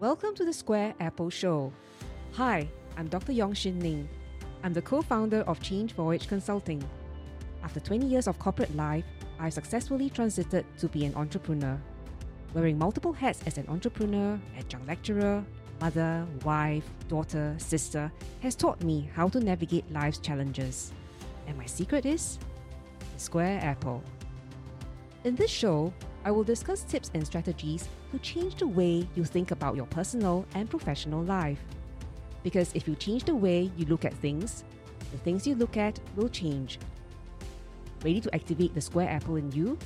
Welcome to the Square Apple Show. Hi, I'm Dr. Yong Shin Ning. I'm the co founder of Change Voyage Consulting. After 20 years of corporate life, I've successfully transited to be an entrepreneur. Wearing multiple hats as an entrepreneur, adjunct lecturer, mother, wife, daughter, sister has taught me how to navigate life's challenges. And my secret is the Square Apple. In this show, I will discuss tips and strategies to change the way you think about your personal and professional life. Because if you change the way you look at things, the things you look at will change. Ready to activate the square apple in you?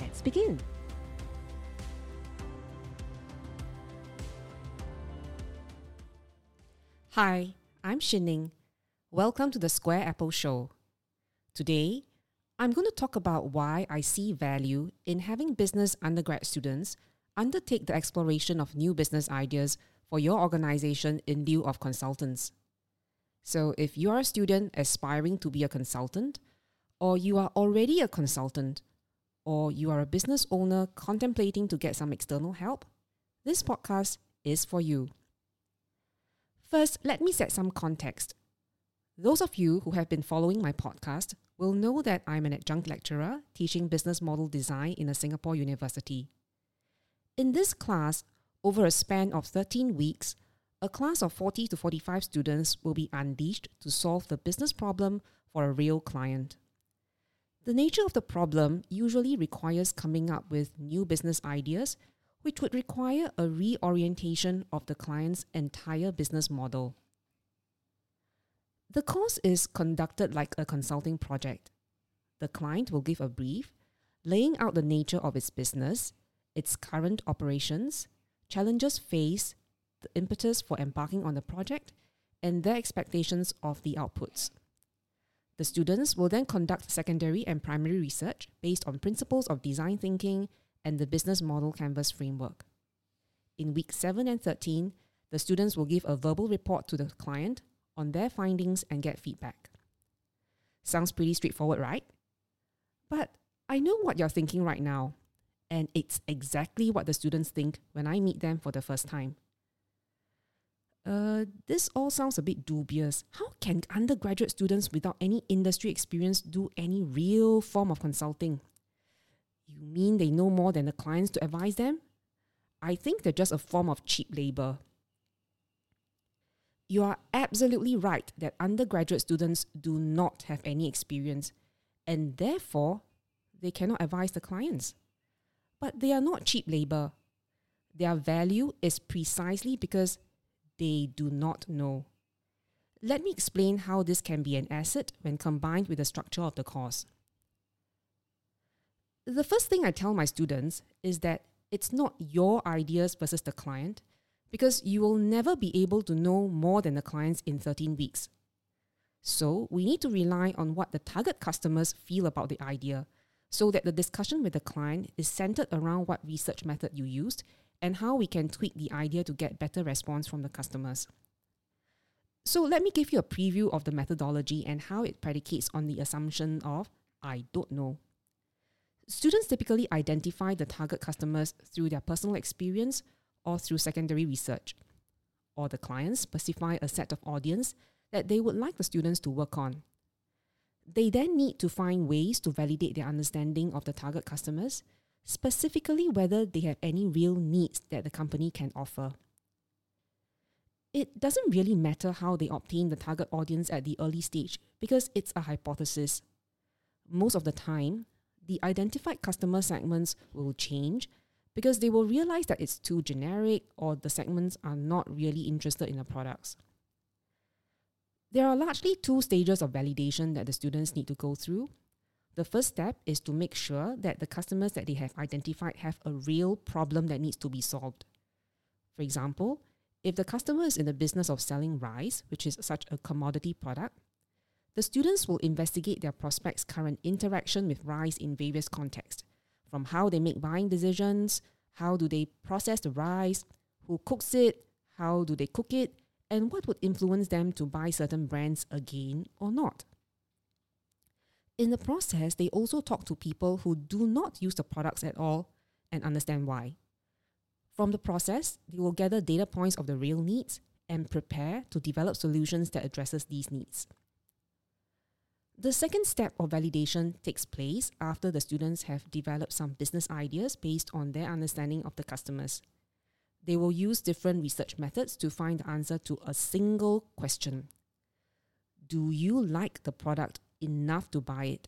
Let's begin. Hi, I'm Shin Ning. Welcome to the Square Apple Show. Today, I'm going to talk about why I see value in having business undergrad students undertake the exploration of new business ideas for your organization in lieu of consultants. So, if you are a student aspiring to be a consultant, or you are already a consultant, or you are a business owner contemplating to get some external help, this podcast is for you. First, let me set some context. Those of you who have been following my podcast will know that I'm an adjunct lecturer teaching business model design in a Singapore university. In this class, over a span of 13 weeks, a class of 40 to 45 students will be unleashed to solve the business problem for a real client. The nature of the problem usually requires coming up with new business ideas, which would require a reorientation of the client's entire business model. The course is conducted like a consulting project. The client will give a brief, laying out the nature of its business, its current operations, challenges faced, the impetus for embarking on the project, and their expectations of the outputs. The students will then conduct secondary and primary research based on principles of design thinking and the business model canvas framework. In week 7 and 13, the students will give a verbal report to the client on their findings and get feedback. Sounds pretty straightforward, right? But I know what you're thinking right now, and it's exactly what the students think when I meet them for the first time. Uh, this all sounds a bit dubious. How can undergraduate students without any industry experience do any real form of consulting? You mean they know more than the clients to advise them? I think they're just a form of cheap labor. You are absolutely right that undergraduate students do not have any experience, and therefore, they cannot advise the clients. But they are not cheap labor. Their value is precisely because they do not know. Let me explain how this can be an asset when combined with the structure of the course. The first thing I tell my students is that it's not your ideas versus the client, because you will never be able to know more than the clients in 13 weeks. So, we need to rely on what the target customers feel about the idea so that the discussion with the client is centered around what research method you used and how we can tweak the idea to get better response from the customers. So, let me give you a preview of the methodology and how it predicates on the assumption of I don't know. Students typically identify the target customers through their personal experience or through secondary research. Or the clients specify a set of audience that they would like the students to work on. They then need to find ways to validate their understanding of the target customers, specifically whether they have any real needs that the company can offer. It doesn't really matter how they obtain the target audience at the early stage because it's a hypothesis. Most of the time, the identified customer segments will change because they will realize that it's too generic or the segments are not really interested in the products. There are largely two stages of validation that the students need to go through. The first step is to make sure that the customers that they have identified have a real problem that needs to be solved. For example, if the customer is in the business of selling rice, which is such a commodity product, the students will investigate their prospects' current interaction with rice in various contexts, from how they make buying decisions, how do they process the rice, who cooks it, how do they cook it, and what would influence them to buy certain brands again or not. In the process, they also talk to people who do not use the products at all and understand why. From the process, they will gather data points of the real needs and prepare to develop solutions that addresses these needs. The second step of validation takes place after the students have developed some business ideas based on their understanding of the customers. They will use different research methods to find the answer to a single question Do you like the product enough to buy it?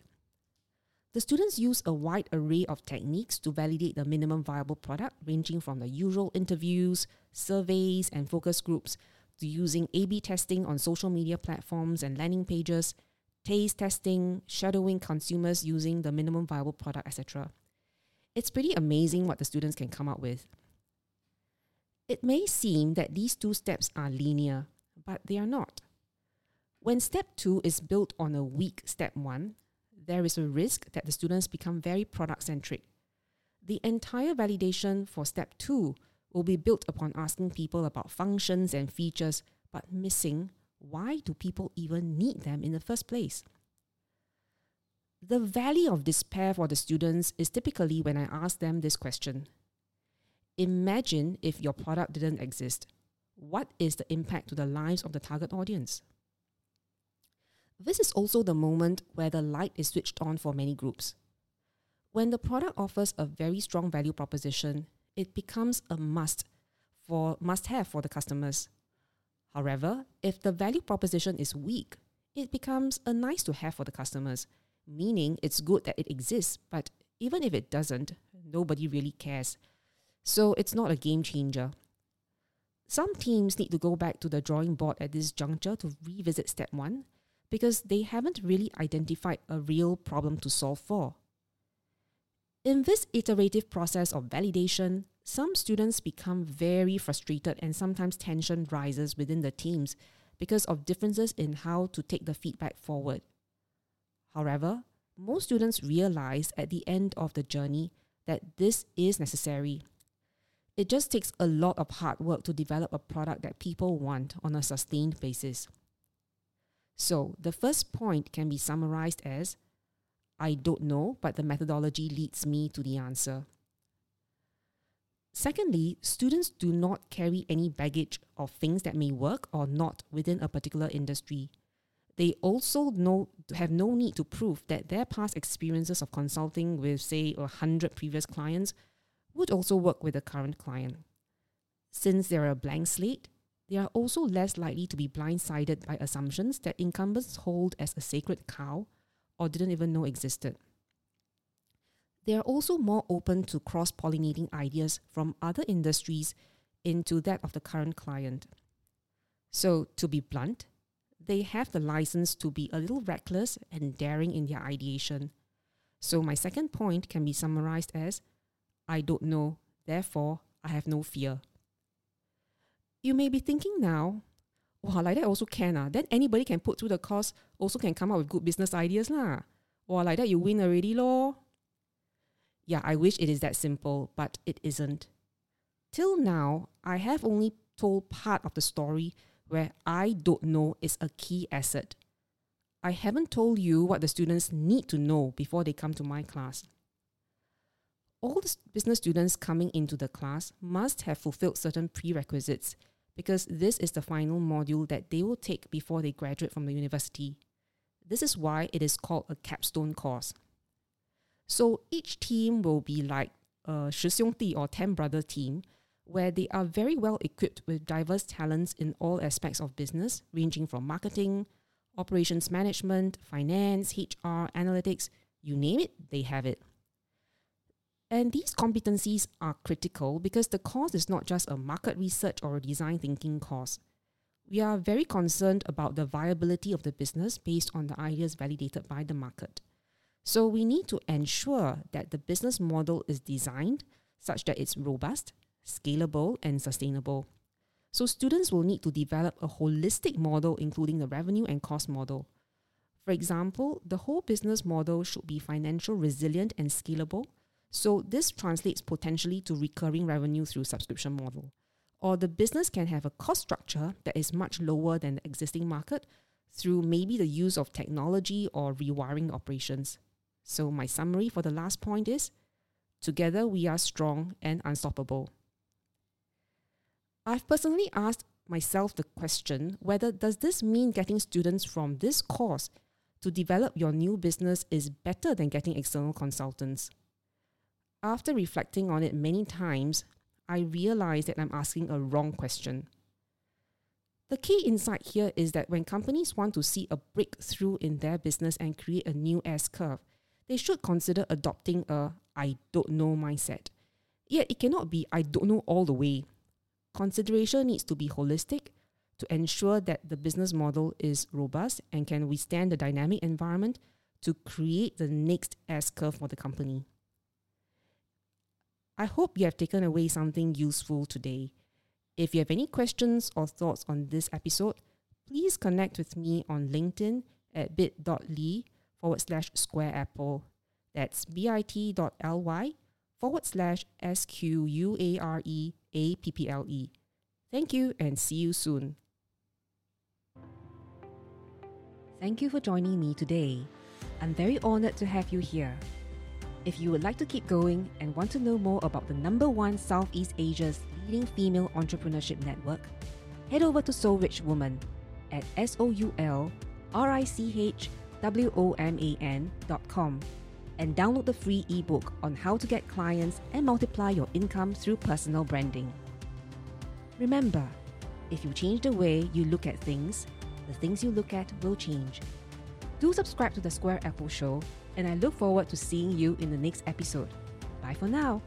The students use a wide array of techniques to validate the minimum viable product, ranging from the usual interviews, surveys, and focus groups to using A B testing on social media platforms and landing pages taste testing, shadowing consumers using the minimum viable product, etc. It's pretty amazing what the students can come up with. It may seem that these two steps are linear, but they are not. When step two is built on a weak step one, there is a risk that the students become very product centric. The entire validation for step two will be built upon asking people about functions and features, but missing why do people even need them in the first place? The valley of despair for the students is typically when I ask them this question Imagine if your product didn't exist. What is the impact to the lives of the target audience? This is also the moment where the light is switched on for many groups. When the product offers a very strong value proposition, it becomes a must for must have for the customers. However, if the value proposition is weak, it becomes a nice to have for the customers, meaning it's good that it exists, but even if it doesn't, nobody really cares. So it's not a game changer. Some teams need to go back to the drawing board at this juncture to revisit step one because they haven't really identified a real problem to solve for. In this iterative process of validation, some students become very frustrated and sometimes tension rises within the teams because of differences in how to take the feedback forward. However, most students realize at the end of the journey that this is necessary. It just takes a lot of hard work to develop a product that people want on a sustained basis. So, the first point can be summarized as I don't know, but the methodology leads me to the answer. Secondly, students do not carry any baggage of things that may work or not within a particular industry. They also know, have no need to prove that their past experiences of consulting with, say, a hundred previous clients would also work with the current client. Since they're a blank slate, they are also less likely to be blindsided by assumptions that incumbents hold as a sacred cow or didn't even know existed. They are also more open to cross pollinating ideas from other industries into that of the current client. So, to be blunt, they have the license to be a little reckless and daring in their ideation. So, my second point can be summarized as I don't know, therefore, I have no fear. You may be thinking now, wow, like that also can. Ah. Then anybody can put through the course, also can come up with good business ideas. Lah. Wow, like that you win already, lor. Yeah, I wish it is that simple, but it isn't. Till now, I have only told part of the story where I don't know is a key asset. I haven't told you what the students need to know before they come to my class. All the business students coming into the class must have fulfilled certain prerequisites because this is the final module that they will take before they graduate from the university. This is why it is called a capstone course. So each team will be like a 十兄弟 or 10 brother team, where they are very well equipped with diverse talents in all aspects of business, ranging from marketing, operations management, finance, HR, analytics, you name it, they have it. And these competencies are critical because the course is not just a market research or a design thinking course. We are very concerned about the viability of the business based on the ideas validated by the market. So we need to ensure that the business model is designed such that it's robust, scalable, and sustainable. So students will need to develop a holistic model, including the revenue and cost model. For example, the whole business model should be financial resilient and scalable. So this translates potentially to recurring revenue through subscription model. Or the business can have a cost structure that is much lower than the existing market through maybe the use of technology or rewiring operations. So, my summary for the last point is together we are strong and unstoppable. I've personally asked myself the question whether does this mean getting students from this course to develop your new business is better than getting external consultants. After reflecting on it many times, I realized that I'm asking a wrong question. The key insight here is that when companies want to see a breakthrough in their business and create a new S curve, they should consider adopting a I don't know mindset. Yet it cannot be I don't know all the way. Consideration needs to be holistic to ensure that the business model is robust and can withstand the dynamic environment to create the next S curve for the company. I hope you have taken away something useful today. If you have any questions or thoughts on this episode, please connect with me on LinkedIn at bit.ly forward slash square apple. That's bit.ly forward slash S Q U A R E A P P L E. Thank you and see you soon. Thank you for joining me today. I'm very honored to have you here. If you would like to keep going and want to know more about the number one Southeast Asia's leading female entrepreneurship network, head over to Soul Rich Woman at S O U L R I C H W O M A N dot com and download the free ebook on how to get clients and multiply your income through personal branding. Remember, if you change the way you look at things, the things you look at will change. Do subscribe to the Square Apple Show, and I look forward to seeing you in the next episode. Bye for now.